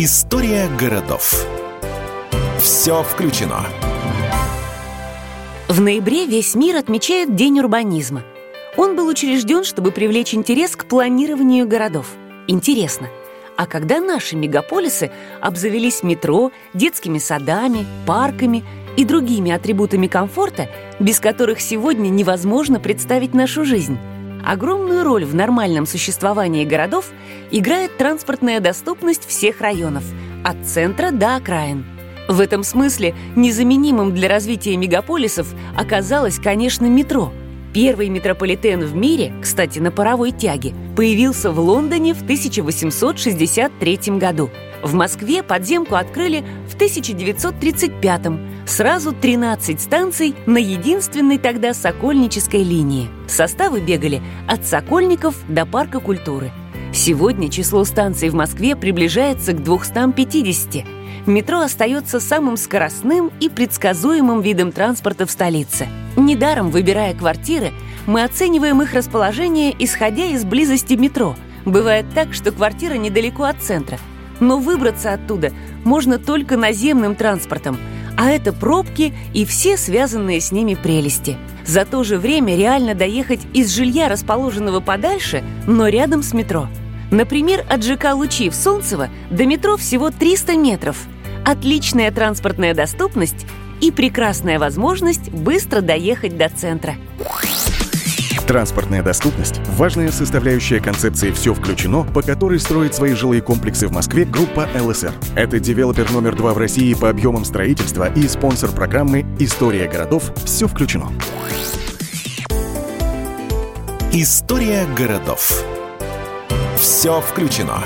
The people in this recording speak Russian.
История городов. Все включено. В ноябре весь мир отмечает День урбанизма. Он был учрежден, чтобы привлечь интерес к планированию городов. Интересно, а когда наши мегаполисы обзавелись метро, детскими садами, парками и другими атрибутами комфорта, без которых сегодня невозможно представить нашу жизнь? Огромную роль в нормальном существовании городов играет транспортная доступность всех районов, от центра до окраин. В этом смысле незаменимым для развития мегаполисов оказалось, конечно, метро. Первый метрополитен в мире, кстати, на паровой тяге, появился в Лондоне в 1863 году. В Москве подземку открыли в 1935 Сразу 13 станций на единственной тогда Сокольнической линии. Составы бегали от Сокольников до Парка культуры. Сегодня число станций в Москве приближается к 250. Метро остается самым скоростным и предсказуемым видом транспорта в столице. Недаром, выбирая квартиры, мы оцениваем их расположение, исходя из близости метро. Бывает так, что квартира недалеко от центра, но выбраться оттуда можно только наземным транспортом – а это пробки и все связанные с ними прелести. За то же время реально доехать из жилья, расположенного подальше, но рядом с метро. Например, от ЖК «Лучи» в Солнцево до метро всего 300 метров. Отличная транспортная доступность и прекрасная возможность быстро доехать до центра. Транспортная доступность – важная составляющая концепции «Все включено», по которой строит свои жилые комплексы в Москве группа ЛСР. Это девелопер номер два в России по объемам строительства и спонсор программы «История городов. Все включено». История городов. Все включено.